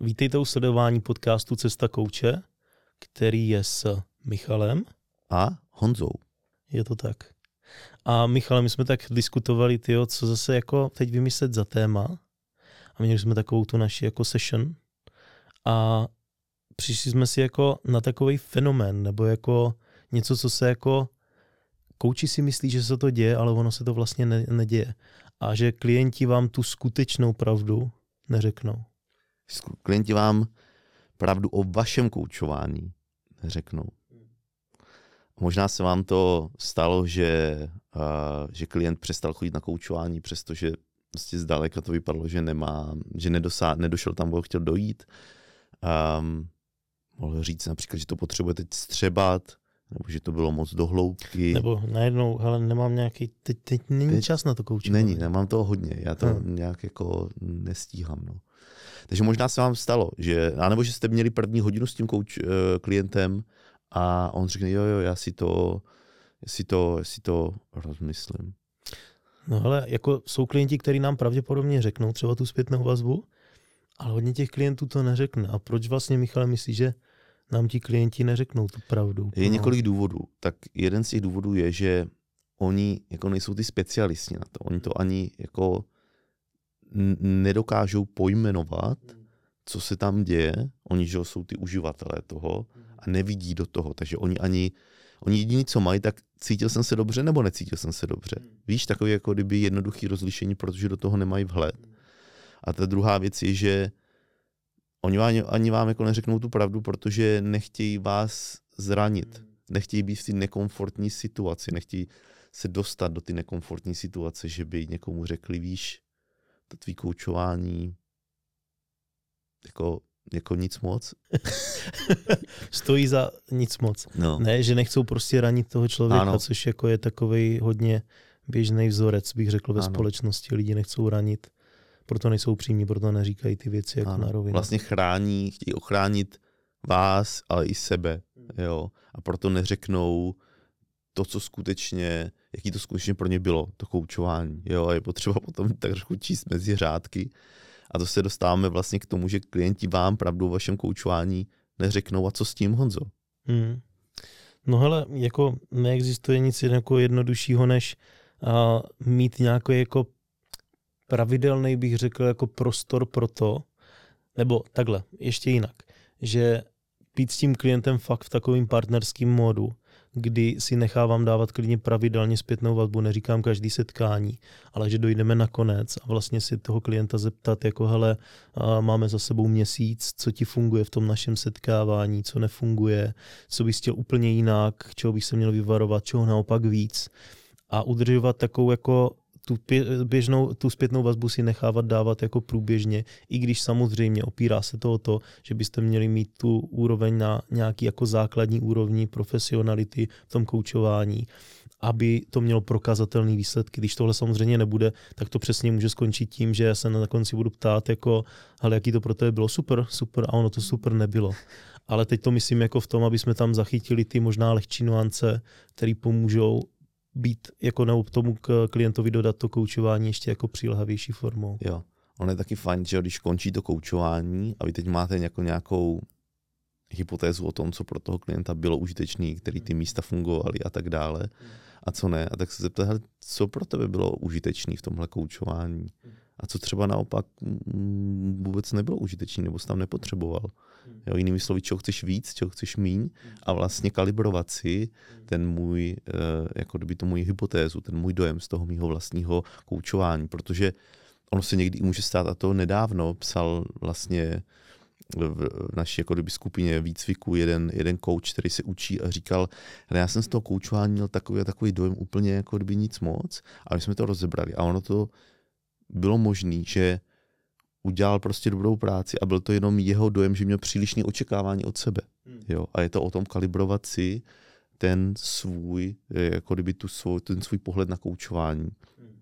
Vítejte u sledování podcastu Cesta kouče, který je s Michalem. A Honzou. Je to tak. A Michale, my jsme tak diskutovali, tyjo, co zase jako teď vymyslet za téma. A měli jsme takovou tu naši jako session. A přišli jsme si jako na takový fenomén, nebo jako něco, co se jako kouči si myslí, že se to děje, ale ono se to vlastně ne, neděje. A že klienti vám tu skutečnou pravdu neřeknou. Klienti vám pravdu o vašem koučování neřeknou. Možná se vám to stalo, že, uh, že klient přestal chodit na koučování, přestože prostě zdaleka to vypadalo, že nemá, že nedosá, nedošel tam, kde chtěl dojít. Um, mohl říct například, že to potřebuje teď střebat, nebo že to bylo moc do hloubky. Nebo najednou, ale nemám nějaký, teď, teď není teď čas na to koučování. Není, nemám toho hodně, já to hmm. nějak jako nestíhám. No. Takže možná se vám stalo, že, anebo že jste měli první hodinu s tím kouč, uh, klientem a on řekne, jo, jo, já si to, já si to, já si to rozmyslím. No ale jako jsou klienti, kteří nám pravděpodobně řeknou třeba tu zpětnou vazbu, ale hodně těch klientů to neřekne. A proč vlastně, Michale, myslíš, že nám ti klienti neřeknou tu pravdu? Je několik důvodů. Tak jeden z těch důvodů je, že oni jako nejsou ty specialisti na to. Oni to ani jako nedokážou pojmenovat, co se tam děje. Oni že jsou ty uživatelé toho a nevidí do toho. Takže oni ani, oni jediný, co mají, tak cítil jsem se dobře nebo necítil jsem se dobře. Víš, takový jako kdyby jednoduchý rozlišení, protože do toho nemají vhled. A ta druhá věc je, že oni vám, ani vám jako neřeknou tu pravdu, protože nechtějí vás zranit. Nechtějí být v té nekomfortní situaci, nechtějí se dostat do ty nekomfortní situace, že by někomu řekli, víš, to tvý koučování jako, jako nic moc. Stojí za nic moc. No. Ne, že nechcou prostě ranit toho člověka, ano. což jako je takový hodně běžný vzorec, bych řekl, ve ano. společnosti. Lidi nechcou ranit, proto nejsou přímí, proto neříkají ty věci jako ano. na rovinu. Vlastně chrání, chtějí ochránit vás, ale i sebe. Jo? A proto neřeknou to, co skutečně, jaký to skutečně pro ně bylo, to koučování. Jo? A je potřeba potom tak trošku číst mezi řádky. A to se dostáváme vlastně k tomu, že klienti vám pravdu o vašem koučování neřeknou. A co s tím, Honzo? Hmm. No hele, jako neexistuje nic jako jednoduššího, než uh, mít nějaký jako pravidelný, bych řekl, jako prostor pro to, nebo takhle, ještě jinak, že být s tím klientem fakt v takovým partnerským módu, kdy si nechávám dávat klidně pravidelně zpětnou vazbu, neříkám každý setkání, ale že dojdeme na konec a vlastně si toho klienta zeptat, jako hele, máme za sebou měsíc, co ti funguje v tom našem setkávání, co nefunguje, co bys chtěl úplně jinak, čeho bych se měl vyvarovat, čeho naopak víc? A udržovat takovou jako tu běžnou, tu zpětnou vazbu si nechávat dávat jako průběžně, i když samozřejmě opírá se to o to, že byste měli mít tu úroveň na nějaký jako základní úrovni profesionality v tom koučování, aby to mělo prokazatelné výsledky. Když tohle samozřejmě nebude, tak to přesně může skončit tím, že já se na konci budu ptát jako, ale jaký to pro tebe bylo super, super a ono to super nebylo. Ale teď to myslím jako v tom, aby jsme tam zachytili ty možná lehčí nuance, které pomůžou být jako nebo tomu k klientovi dodat to koučování ještě jako přílehavější formou. Jo. Ono je taky fajn, že když končí to koučování a vy teď máte jako nějakou hypotézu o tom, co pro toho klienta bylo užitečný, který ty místa fungovaly a tak dále a co ne. A tak se zeptat, co pro tebe bylo užitečný v tomhle koučování a co třeba naopak mm, vůbec nebylo užitečný nebo jsi tam nepotřeboval. Jo, jinými slovy, čeho chceš víc, čeho chceš míň a vlastně kalibrovat si ten můj, eh, jako kdyby to můj hypotézu, ten můj dojem z toho mýho vlastního koučování, protože ono se někdy může stát, a to nedávno psal vlastně v naší jako kdyby skupině výcviku jeden, jeden coach, který se učí a říkal, ale já jsem z toho koučování měl takový takový dojem úplně jako kdyby nic moc a my jsme to rozebrali. A ono to bylo možné, že udělal prostě dobrou práci a byl to jenom jeho dojem, že měl přílišné očekávání od sebe. Hmm. Jo? A je to o tom kalibrovat si ten svůj, jako kdyby tu svůj, ten svůj pohled na koučování. Hmm.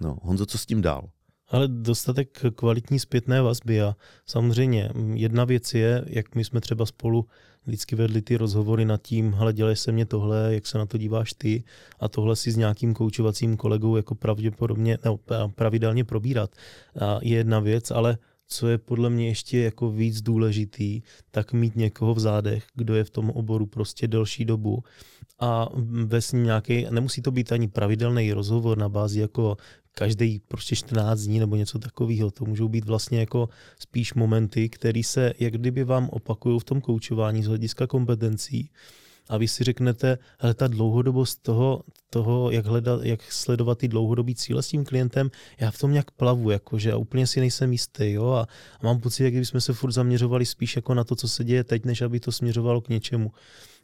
No, Honzo, co s tím dál? Ale dostatek kvalitní zpětné vazby a samozřejmě jedna věc je, jak my jsme třeba spolu vždycky vedli ty rozhovory nad tím, hele, dělej se mě tohle, jak se na to díváš ty a tohle si s nějakým koučovacím kolegou jako pravděpodobně, nebo pravidelně probírat, je jedna věc, ale co je podle mě ještě jako víc důležitý, tak mít někoho v zádech, kdo je v tom oboru prostě delší dobu a ve s ním nějaký, nemusí to být ani pravidelný rozhovor na bázi jako každý prostě 14 dní nebo něco takového. To můžou být vlastně jako spíš momenty, které se jak kdyby vám opakují v tom koučování z hlediska kompetencí a vy si řeknete, hele, ta dlouhodobost toho, toho jak, hledat, jak sledovat ty dlouhodobý cíle s tím klientem, já v tom nějak plavu, jakože a úplně si nejsem jistý, jo, a, a mám pocit, jak kdybychom se furt zaměřovali spíš jako na to, co se děje teď, než aby to směřovalo k něčemu.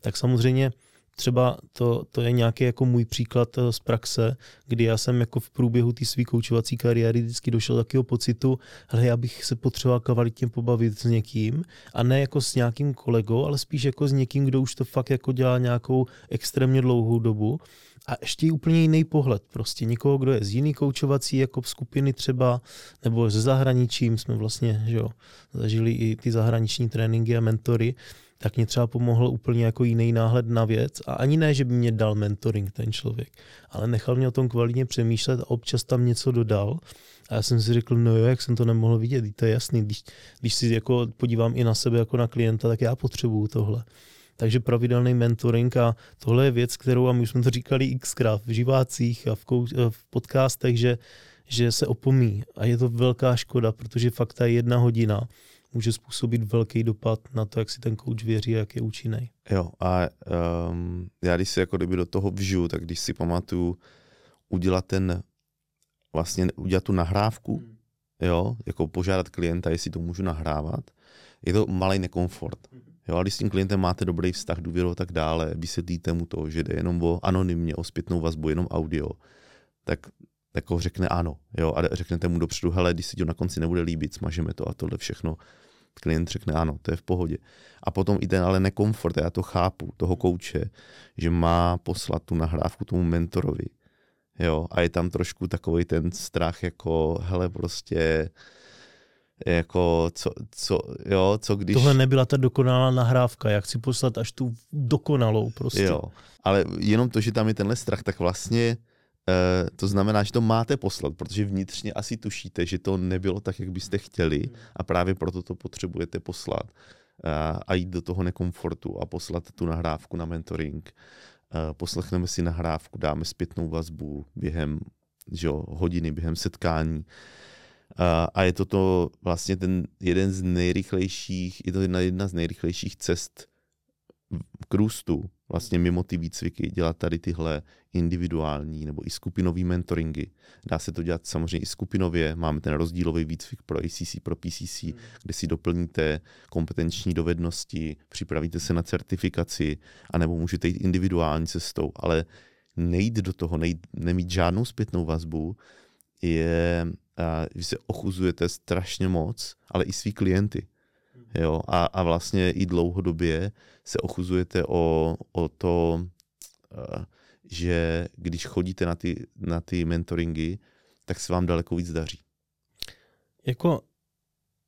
Tak samozřejmě třeba to, to je nějaký jako můj příklad eh, z praxe, kdy já jsem jako v průběhu té své koučovací kariéry vždycky došel do takového pocitu, hele, já bych se potřeboval kvalitně pobavit s někým a ne jako s nějakým kolegou, ale spíš jako s někým, kdo už to fakt jako dělá nějakou extrémně dlouhou dobu a ještě úplně jiný pohled. Prostě někoho, kdo je z jiný koučovací jako skupiny třeba, nebo ze zahraničím, jsme vlastně že jo, zažili i ty zahraniční tréninky a mentory, tak mě třeba pomohl úplně jako jiný náhled na věc a ani ne, že by mě dal mentoring ten člověk, ale nechal mě o tom kvalitně přemýšlet a občas tam něco dodal a já jsem si řekl, no jo, jak jsem to nemohl vidět, to je jasný, když, když si jako podívám i na sebe jako na klienta, tak já potřebuju tohle. Takže pravidelný mentoring a tohle je věc, kterou, a my už jsme to říkali xkrát v živácích a v, kou- v podcastech, že, že se opomí a je to velká škoda, protože fakt ta jedna hodina může způsobit velký dopad na to, jak si ten coach věří a jak je účinný. Jo, a um, já když si jako kdyby do toho vžiju, tak když si pamatuju udělat ten, vlastně udělat tu nahrávku, hmm. jo, jako požádat klienta, jestli to můžu nahrávat, je to malý nekomfort. Hmm. Jo, a když s tím klientem máte dobrý vztah, důvěru a tak dále, vysvětlíte mu to, že jde jenom o anonymně, o zpětnou vazbu, jenom audio, tak jako řekne ano, jo, a řeknete mu dopředu, hele, když si to na konci nebude líbit, smažeme to a tohle všechno. Klient řekne ano, to je v pohodě. A potom i ten ale nekomfort, já to chápu, toho kouče, že má poslat tu nahrávku tomu mentorovi. Jo, a je tam trošku takový ten strach, jako, hele, prostě, jako, co, co, jo, co když... Tohle nebyla ta dokonalá nahrávka, jak chci poslat až tu dokonalou prostě. Jo, ale jenom to, že tam je tenhle strach, tak vlastně Uh, to znamená, že to máte poslat, protože vnitřně asi tušíte, že to nebylo tak, jak byste chtěli a právě proto to potřebujete poslat uh, a jít do toho nekomfortu a poslat tu nahrávku na mentoring. Uh, poslechneme si nahrávku, dáme zpětnou vazbu během že jo, hodiny, během setkání. A je to to vlastně ten jeden z nejrychlejších, je to jedna, jedna z nejrychlejších cest k růstu, vlastně mimo ty výcviky, dělat tady tyhle individuální nebo i skupinové mentoringy. Dá se to dělat samozřejmě i skupinově. Máme ten rozdílový výcvik pro ACC, pro PCC, hmm. kde si doplníte kompetenční dovednosti, připravíte se na certifikaci, anebo můžete jít individuální cestou, ale nejít do toho, nejít, nemít žádnou zpětnou vazbu, je, že se ochuzujete strašně moc, ale i svý klienty. Jo? A, a vlastně i dlouhodobě se ochuzujete o, o to, že když chodíte na ty, na ty mentoringy, tak se vám daleko víc daří. Jako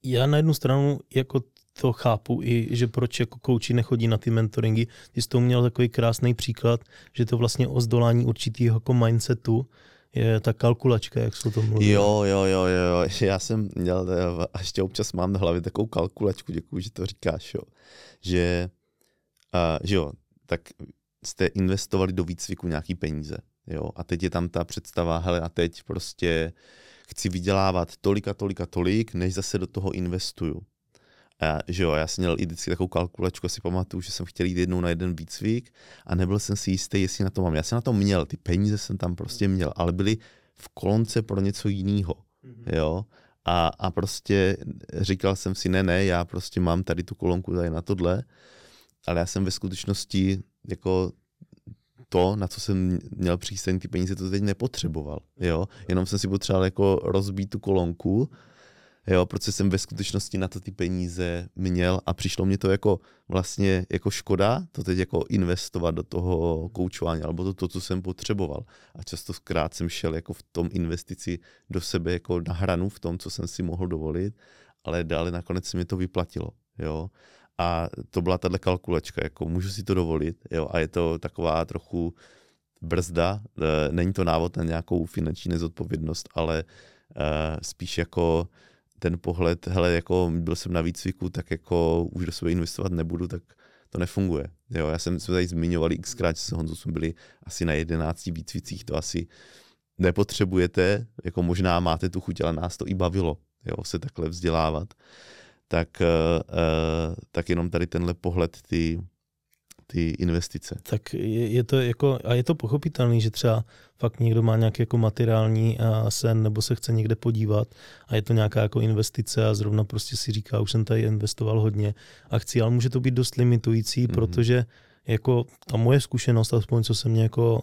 já na jednu stranu jako to chápu i, že proč jako kouči nechodí na ty mentoringy. Ty jsi to měl takový krásný příklad, že to vlastně o zdolání určitého jako mindsetu, je ta kalkulačka, jak se to mluví. Jo, jo, jo, jo, já jsem měl, a ještě občas mám na hlavě takovou kalkulačku, děkuji, že to říkáš, jo. Že, uh, že jo, tak jste investovali do výcviku nějaký peníze. Jo? A teď je tam ta představa, hele a teď prostě chci vydělávat tolik a tolik a tolik, než zase do toho investuju. A, že jo, já jsem měl i vždycky takovou kalkulačku, si pamatuju, že jsem chtěl jít jednou na jeden výcvik a nebyl jsem si jistý, jestli na to mám. Já jsem na to měl, ty peníze jsem tam prostě měl, ale byly v kolonce pro něco jiného. Mm-hmm. Jo? A, a prostě říkal jsem si, ne, ne, já prostě mám tady tu kolonku tady na tohle, ale já jsem ve skutečnosti jako to, na co jsem měl přístaň ty peníze, to teď nepotřeboval, jo, jenom jsem si potřeboval jako rozbít tu kolonku, jo, protože jsem ve skutečnosti na to ty peníze měl a přišlo mě to jako vlastně jako škoda, to teď jako investovat do toho koučování, alebo to, to, co jsem potřeboval. A často zkrát jsem šel jako v tom investici do sebe jako na hranu v tom, co jsem si mohl dovolit, ale dále nakonec se mi to vyplatilo, jo. A to byla tahle kalkulačka, jako můžu si to dovolit, jo, a je to taková trochu brzda, e, není to návod na nějakou finanční nezodpovědnost, ale e, spíš jako ten pohled, hele, jako byl jsem na výcviku, tak jako už do sebe investovat nebudu, tak to nefunguje. Jo, já jsem se tady zmiňoval xkrát, že se Honzo jsme byli asi na 11 výcvicích, to asi nepotřebujete, jako možná máte tu chuť, ale nás to i bavilo, jo, se takhle vzdělávat. Tak, uh, tak jenom tady tenhle pohled ty, ty investice. Tak je, je to jako, a je to pochopitelný, že třeba fakt někdo má nějaký jako materiální sen nebo se chce někde podívat a je to nějaká jako investice a zrovna prostě si říká, už jsem tady investoval hodně a chci, ale může to být dost limitující, mm-hmm. protože jako ta moje zkušenost, aspoň co se mě jako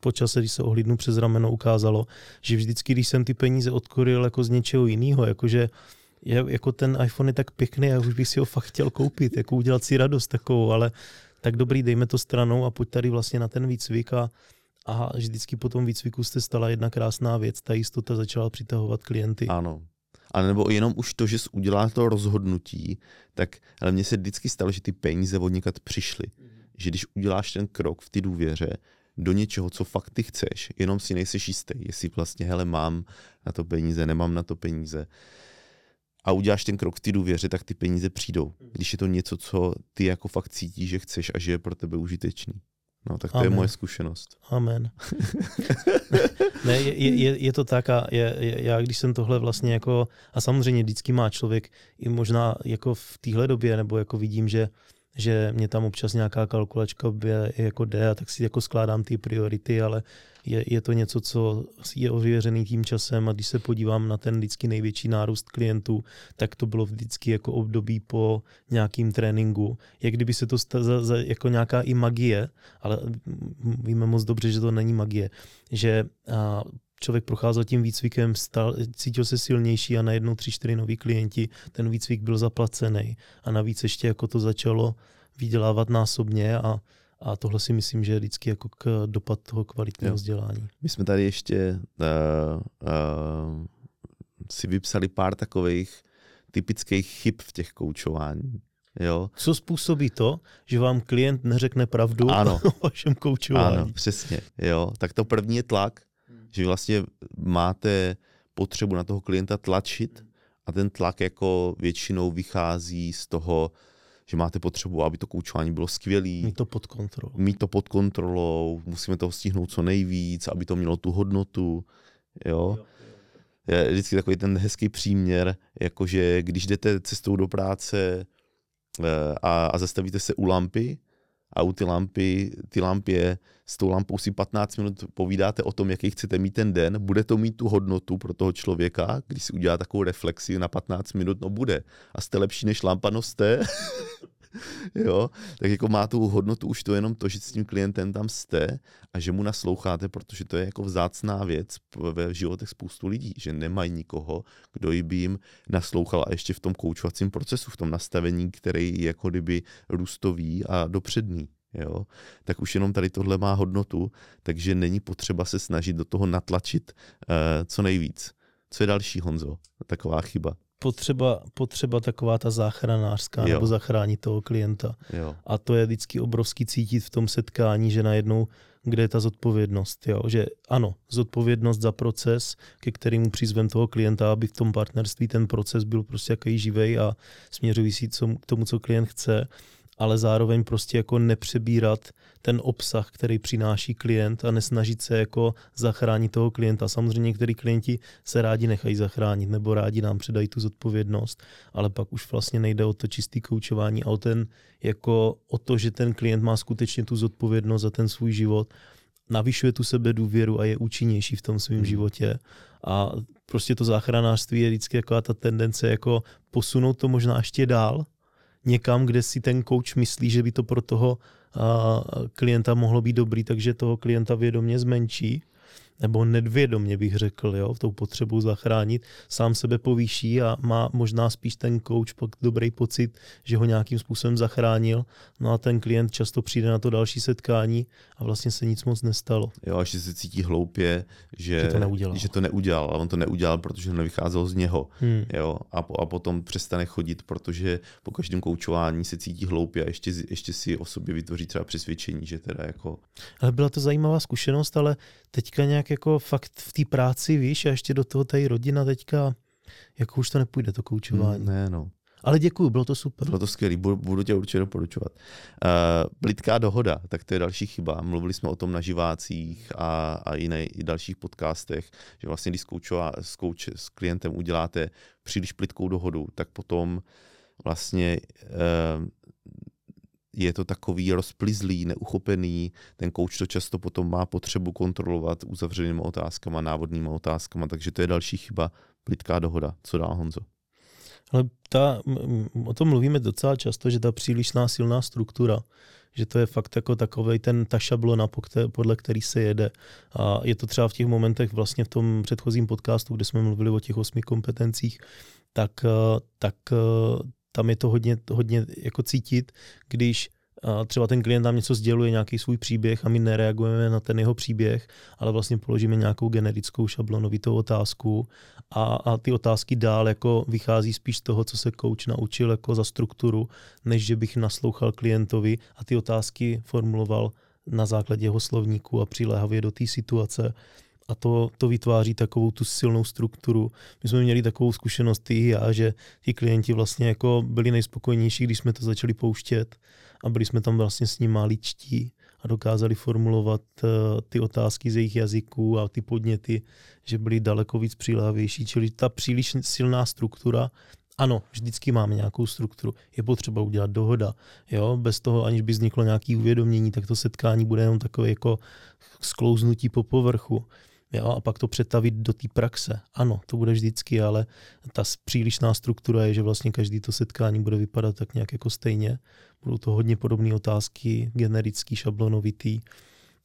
po čase, když se ohlídnu přes rameno, ukázalo, že vždycky, když jsem ty peníze odkoril jako z něčeho jiného, jakože je, jako ten iPhone je tak pěkný a už bych si ho fakt chtěl koupit, jako udělat si radost takovou, ale tak dobrý, dejme to stranou a pojď tady vlastně na ten výcvik a, a vždycky po tom výcviku jste stala jedna krásná věc, ta jistota začala přitahovat klienty. Ano. A nebo jenom už to, že jsi udělal to rozhodnutí, tak ale mně se vždycky stalo, že ty peníze od někat přišly. Mm. Že když uděláš ten krok v ty důvěře do něčeho, co fakt ty chceš, jenom si nejseš jistý, jestli vlastně, hele, mám na to peníze, nemám na to peníze, a uděláš ten krok v ty důvěře, tak ty peníze přijdou. Když je to něco, co ty jako fakt cítíš, že chceš a že je pro tebe užitečný. No, tak to Amen. je moje zkušenost. Amen. ne, je, je, je to tak a je, je, já když jsem tohle vlastně jako, a samozřejmě vždycky má člověk i možná jako v téhle době, nebo jako vidím, že že mě tam občas nějaká kalkulačka jako jde a tak si jako skládám ty priority, ale je, je to něco, co je ověřený tím časem a když se podívám na ten vždycky největší nárůst klientů, tak to bylo vždycky jako období po nějakým tréninku. Jak kdyby se to stalo za, jako nějaká i magie, ale víme moc dobře, že to není magie, že a, člověk procházel tím výcvikem, stal, cítil se silnější a najednou tři, čtyři noví klienti, ten výcvik byl zaplacený a navíc ještě jako to začalo vydělávat násobně a, a tohle si myslím, že je vždycky jako k dopad toho kvalitního jo. vzdělání. My jsme tady ještě uh, uh, si vypsali pár takových typických chyb v těch koučování. Jo. Co způsobí to, že vám klient neřekne pravdu ano. o vašem koučování? Ano, přesně. Jo. Tak to první je tlak, že vlastně máte potřebu na toho klienta tlačit a ten tlak jako většinou vychází z toho, že máte potřebu, aby to koučování bylo skvělé. Mít to pod kontrolou. Mít to pod kontrolou, musíme toho stihnout co nejvíc, aby to mělo tu hodnotu. Jo? Je vždycky takový ten hezký příměr, jakože když jdete cestou do práce eh, a, a zastavíte se u lampy, a u ty lampy, ty lampě, s tou lampou si 15 minut povídáte o tom, jaký chcete mít ten den, bude to mít tu hodnotu pro toho člověka, když si udělá takovou reflexi na 15 minut, no bude. A jste lepší než lampa, no jste. jo, tak jako má tu hodnotu už to jenom to, že s tím klientem tam jste a že mu nasloucháte, protože to je jako vzácná věc ve životech spoustu lidí, že nemají nikoho, kdo by jim naslouchal a ještě v tom koučovacím procesu, v tom nastavení, který je jako kdyby růstový a dopředný. Jo, tak už jenom tady tohle má hodnotu, takže není potřeba se snažit do toho natlačit uh, co nejvíc. Co je další, Honzo? Taková chyba potřeba, potřeba taková ta záchranářská, jo. nebo zachránit toho klienta. Jo. A to je vždycky obrovský cítit v tom setkání, že najednou, kde je ta zodpovědnost. Jo? Že ano, zodpovědnost za proces, ke kterému přizvem toho klienta, aby v tom partnerství ten proces byl prostě jaký živej a směřující k tomu, co klient chce, ale zároveň prostě jako nepřebírat ten obsah, který přináší klient a nesnažit se jako zachránit toho klienta. Samozřejmě některý klienti se rádi nechají zachránit nebo rádi nám předají tu zodpovědnost, ale pak už vlastně nejde o to čistý koučování a o, ten, jako o to, že ten klient má skutečně tu zodpovědnost za ten svůj život, navyšuje tu sebe důvěru a je účinnější v tom svém hmm. životě. A prostě to záchranářství je vždycky jako ta tendence jako posunout to možná ještě dál, někam, kde si ten coach myslí, že by to pro toho klienta mohlo být dobrý, takže toho klienta vědomě zmenší nebo nedvědomě bych řekl, jo, tou potřebu zachránit, sám sebe povýší a má možná spíš ten coach pak dobrý pocit, že ho nějakým způsobem zachránil, no a ten klient často přijde na to další setkání a vlastně se nic moc nestalo. Jo, až se cítí hloupě, že, že to neudělal. Že to neudělal, ale on to neudělal, protože to nevycházelo z něho. Hmm. Jo, a, po, a potom přestane chodit, protože po každém koučování se cítí hloupě a ještě, ještě si o sobě vytvoří třeba přesvědčení, že teda jako... Ale byla to zajímavá zkušenost, ale teďka nějak jako fakt v té práci, víš, a ještě do toho tady rodina teďka Jako už to nepůjde, to koučování. Hmm, ne, no. Ale děkuju, bylo to super. Bylo to skvělé, budu, budu tě určitě doporučovat. Uh, plitká dohoda, tak to je další chyba. Mluvili jsme o tom na živácích a, a i, i dalších podcastech, že vlastně když s, koučova, s, kouč, s klientem uděláte příliš plitkou dohodu, tak potom vlastně uh, je to takový rozplizlý, neuchopený, ten kouč to často potom má potřebu kontrolovat uzavřenými otázkama, návodnými otázkama, takže to je další chyba, plitká dohoda. Co dál, Honzo? Ale ta, o tom mluvíme docela často, že ta přílišná silná struktura, že to je fakt jako takový ten, ta šablona, podle který se jede. A je to třeba v těch momentech vlastně v tom předchozím podcastu, kde jsme mluvili o těch osmi kompetencích, tak, tak tam je to hodně, hodně jako cítit, když třeba ten klient nám něco sděluje, nějaký svůj příběh a my nereagujeme na ten jeho příběh, ale vlastně položíme nějakou generickou šablonovitou otázku a, a ty otázky dál jako vychází spíš z toho, co se coach naučil jako za strukturu, než že bych naslouchal klientovi a ty otázky formuloval na základě jeho slovníku a přiléhavě do té situace a to, to vytváří takovou tu silnou strukturu. My jsme měli takovou zkušenost ty já, že ti klienti vlastně jako byli nejspokojnější, když jsme to začali pouštět a byli jsme tam vlastně s nimi ličtí a dokázali formulovat uh, ty otázky z jejich jazyků a ty podněty, že byly daleko víc přilávější. Čili ta příliš silná struktura ano, vždycky máme nějakou strukturu. Je potřeba udělat dohoda. Jo? Bez toho, aniž by vzniklo nějaké uvědomění, tak to setkání bude jenom takové jako sklouznutí po povrchu jo, a pak to přetavit do té praxe. Ano, to bude vždycky, ale ta přílišná struktura je, že vlastně každý to setkání bude vypadat tak nějak jako stejně. Budou to hodně podobné otázky, generický, šablonovitý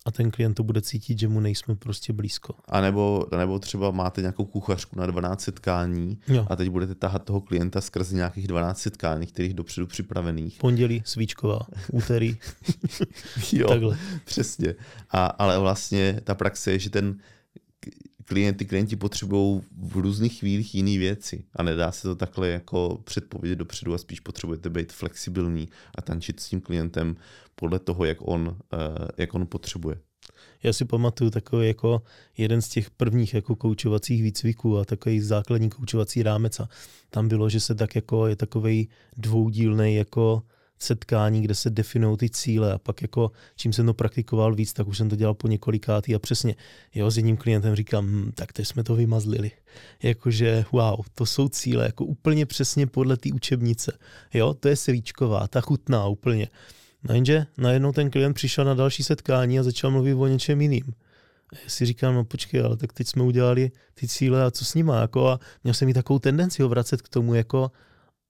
a ten klient to bude cítit, že mu nejsme prostě blízko. A nebo, nebo třeba máte nějakou kuchařku na 12 setkání jo. a teď budete tahat toho klienta skrze nějakých 12 setkání, kterých dopředu připravených. Pondělí svíčková, úterý. jo, Takhle. přesně. A, ale vlastně ta praxe je, že ten klienty, klienti potřebují v různých chvílích jiné věci a nedá se to takhle jako předpovědět dopředu a spíš potřebujete být flexibilní a tančit s tím klientem podle toho, jak on, eh, jak on potřebuje. Já si pamatuju takový jako jeden z těch prvních jako koučovacích výcviků a takový základní koučovací rámec a tam bylo, že se tak jako je takový dvoudílný jako setkání, kde se definují ty cíle a pak jako čím jsem to praktikoval víc, tak už jsem to dělal po několikátý a přesně, jo, s jedním klientem říkám, hm, tak teď jsme to vymazlili. Jakože, wow, to jsou cíle, jako úplně přesně podle té učebnice. Jo, to je svíčková, ta chutná úplně. No jenže najednou ten klient přišel na další setkání a začal mluvit o něčem jiným. Já si říkám, no počkej, ale tak teď jsme udělali ty cíle a co s nima, jako a měl jsem i takovou tendenci ho vracet k tomu, jako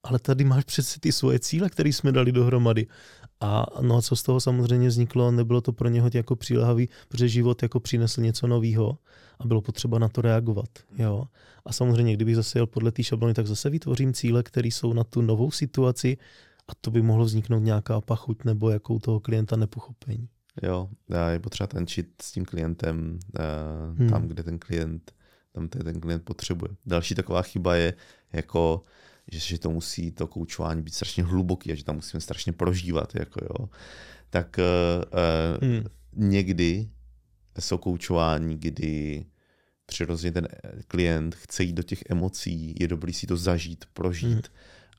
ale tady máš přece ty svoje cíle, které jsme dali dohromady. A no a co z toho samozřejmě vzniklo, nebylo to pro něho jako přílehavý, protože život jako přinesl něco nového a bylo potřeba na to reagovat. Jo? A samozřejmě, kdybych zase jel podle té šablony, tak zase vytvořím cíle, které jsou na tu novou situaci a to by mohlo vzniknout nějaká pachuť nebo jakou toho klienta nepochopení. Jo, je potřeba tančit s tím klientem uh, hmm. tam, kde ten klient, tam ten klient potřebuje. Další taková chyba je jako že, že to musí to koučování být strašně hluboký a že tam musíme strašně prožívat, jako jo. Tak uh, hmm. někdy jsou koučování, kdy přirozeně ten klient chce jít do těch emocí, je dobrý si to zažít, prožít, hmm.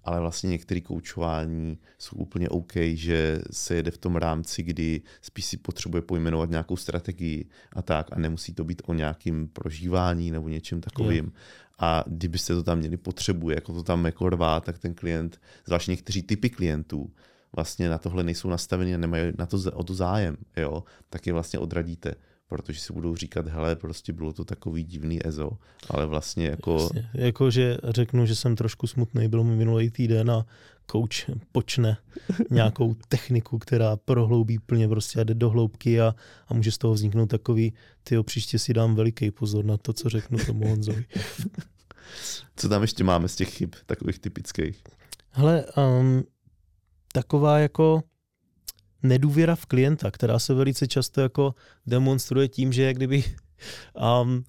Ale vlastně některé koučování jsou úplně OK, že se jede v tom rámci, kdy spíš si potřebuje pojmenovat nějakou strategii a tak a nemusí to být o nějakým prožívání nebo něčem takovým. Yeah. A kdybyste to tam měli potřebu, jako to tam jako rvá, tak ten klient, zvlášť někteří typy klientů, vlastně na tohle nejsou nastaveni a nemají na to, o to zájem, jo, tak je vlastně odradíte protože si budou říkat, hele, prostě bylo to takový divný EZO, ale vlastně jako... Jasně. Jako, že řeknu, že jsem trošku smutný, byl mi minulý týden a coach počne nějakou techniku, která prohloubí plně prostě a jde do hloubky a, a může z toho vzniknout takový, ty příště si dám veliký pozor na to, co řeknu tomu Honzovi. co tam ještě máme z těch chyb, takových typických? Hele, um, taková jako nedůvěra v klienta, která se velice často jako demonstruje tím, že kdyby um,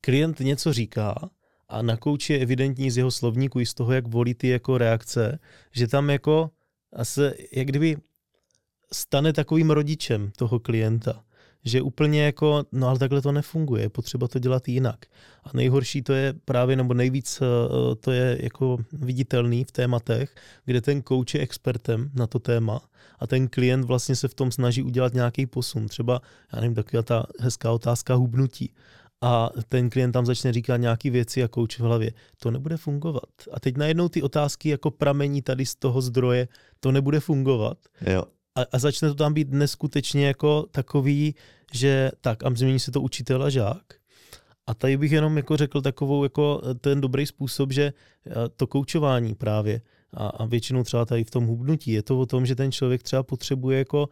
klient něco říká a na kouči je evidentní z jeho slovníku i z toho, jak volí ty jako reakce, že tam jako se, jak kdyby stane takovým rodičem toho klienta. Že úplně jako, no ale takhle to nefunguje, je potřeba to dělat jinak. A nejhorší to je právě, nebo nejvíc eh, to je jako viditelný v tématech, kde ten coach je expertem na to téma a ten klient vlastně se v tom snaží udělat nějaký posun. Třeba, já nevím, taková ta hezká otázka hubnutí a ten klient tam začne říkat nějaké věci a kouč v hlavě. To nebude fungovat. A teď najednou ty otázky jako pramení tady z toho zdroje, to nebude fungovat. Jo. A, a začne to tam být neskutečně jako takový, že tak a změní se to učitel a žák. A tady bych jenom jako řekl takovou jako ten dobrý způsob, že to koučování právě a, a většinou třeba tady v tom hubnutí je to o tom, že ten člověk třeba potřebuje jako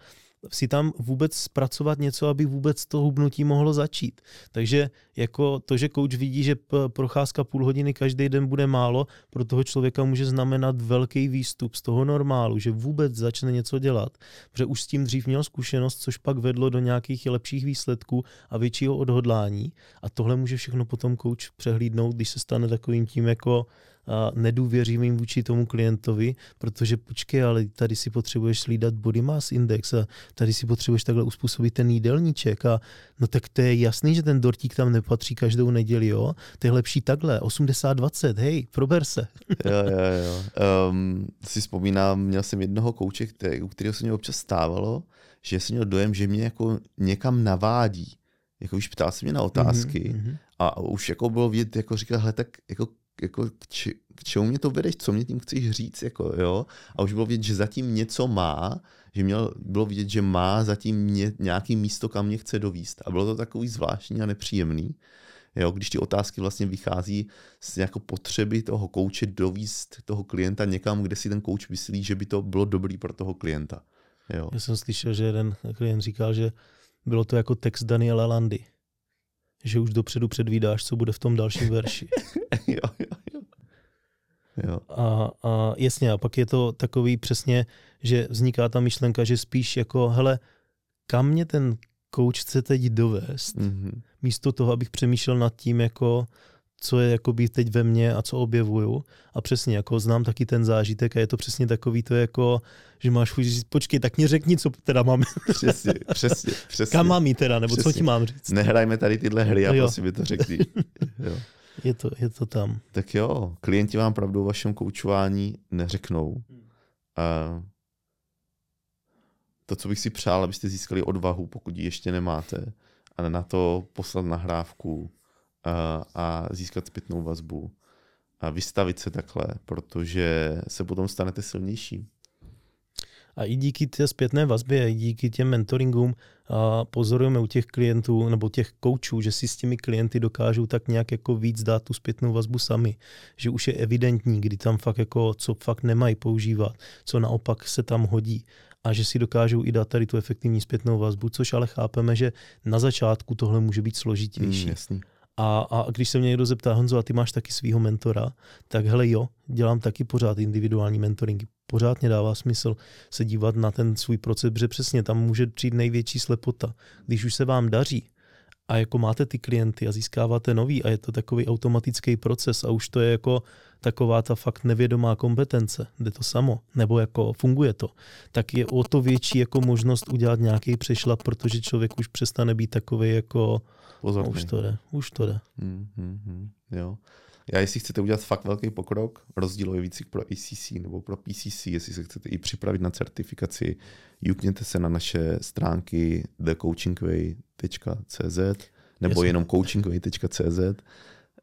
si tam vůbec zpracovat něco, aby vůbec to hubnutí mohlo začít. Takže jako to, že kouč vidí, že procházka půl hodiny každý den bude málo, pro toho člověka může znamenat velký výstup z toho normálu, že vůbec začne něco dělat, protože už s tím dřív měl zkušenost, což pak vedlo do nějakých lepších výsledků a většího odhodlání. A tohle může všechno potom kouč přehlídnout, když se stane takovým tím jako nedůvěřivým vůči tomu klientovi, protože počkej, ale tady si potřebuješ slídat body mass index a tady si potřebuješ takhle uspůsobit ten jídelníček a no tak to je jasný, že ten dortík tam nepatří každou neděli, jo? To je lepší takhle, 80-20, hej, prober se. jo, jo, jo. Um, si vzpomínám, měl jsem jednoho kouče, který, u kterého se mě občas stávalo, že jsem měl dojem, že mě jako někam navádí. Jako už ptal se mě na otázky mm-hmm. a už jako bylo vidět, jako říkal, hele, tak jako jako k, či, k čemu mě to vedeš, co mě tím chceš říct, jako, jo? A už bylo vidět, že zatím něco má, že měl, bylo vidět, že má zatím mě, nějaký místo, kam mě chce dovíst. A bylo to takový zvláštní a nepříjemný, jo? když ty otázky vlastně vychází z jako potřeby toho kouče dovíst toho klienta někam, kde si ten kouč myslí, že by to bylo dobrý pro toho klienta. Jo? Já jsem slyšel, že jeden klient říkal, že bylo to jako text Daniela Landy že už dopředu předvídáš, co bude v tom dalším verši. jo, jo, jo. A, a jasně, a pak je to takový přesně, že vzniká ta myšlenka, že spíš jako, hele, kam mě ten kouč chce teď dovést, mm-hmm. místo toho, abych přemýšlel nad tím, jako co je jako být teď ve mně a co objevuju. A přesně, jako znám taky ten zážitek a je to přesně takový to jako, že máš chuť říct, počkej, tak mě řekni, co teda mám. Přesně, přesně, přesně. Kam mám jít teda, nebo přesně. co ti mám říct. Nehrajme tady tyhle hry a prosím mi to řekni. Jo. Je to, je to tam. Tak jo, klienti vám pravdu o vašem koučování neřeknou. A to, co bych si přál, abyste získali odvahu, pokud ji ještě nemáte, a na to poslat nahrávku, a, a získat zpětnou vazbu a vystavit se takhle, protože se potom stanete silnější. A i díky té zpětné vazbě, i díky těm mentoringům a pozorujeme u těch klientů nebo těch koučů, že si s těmi klienty dokážou tak nějak jako víc dát tu zpětnou vazbu sami. Že už je evidentní, kdy tam fakt jako, co fakt nemají používat, co naopak se tam hodí a že si dokážou i dát tady tu efektivní zpětnou vazbu, což ale chápeme, že na začátku tohle může být složitější. Mm, jasný. A, a když se mě někdo zeptá, Honzo, a ty máš taky svého mentora, tak hele jo, dělám taky pořád individuální mentoringy. Pořád mě dává smysl se dívat na ten svůj proces, protože přesně tam může přijít největší slepota. Když už se vám daří a jako máte ty klienty a získáváte nový a je to takový automatický proces a už to je jako taková ta fakt nevědomá kompetence, jde to samo, nebo jako funguje to, tak je o to větší jako možnost udělat nějaký přešlap, protože člověk už přestane být takový jako Pozorný. Už to jde, už to jde. Hmm, hmm, hmm, jo. Já jestli chcete udělat fakt velký pokrok, rozdílový výcvik pro ACC nebo pro PCC, jestli se chcete i připravit na certifikaci, jukněte se na naše stránky thecoachingway.cz nebo Jasně. jenom coachingway.cz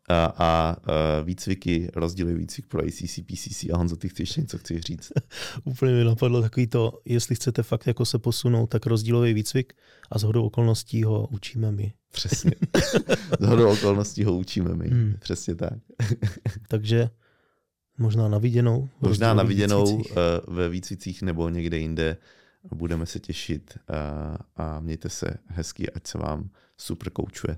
a, a, a výcviky, rozdílový výcvik pro ACC, PCC a Honzo, ty chceš ještě něco chceš říct? Úplně mi napadlo takový to, jestli chcete fakt jako se posunout, tak rozdílový výcvik a z hodou okolností ho učíme my. Přesně. z hodou okolností ho učíme my. Hmm. Přesně tak. Takže možná na viděnou. Možná na viděnou uh, ve výcvicích nebo někde jinde. Budeme se těšit uh, a mějte se hezky, ať se vám super koučuje.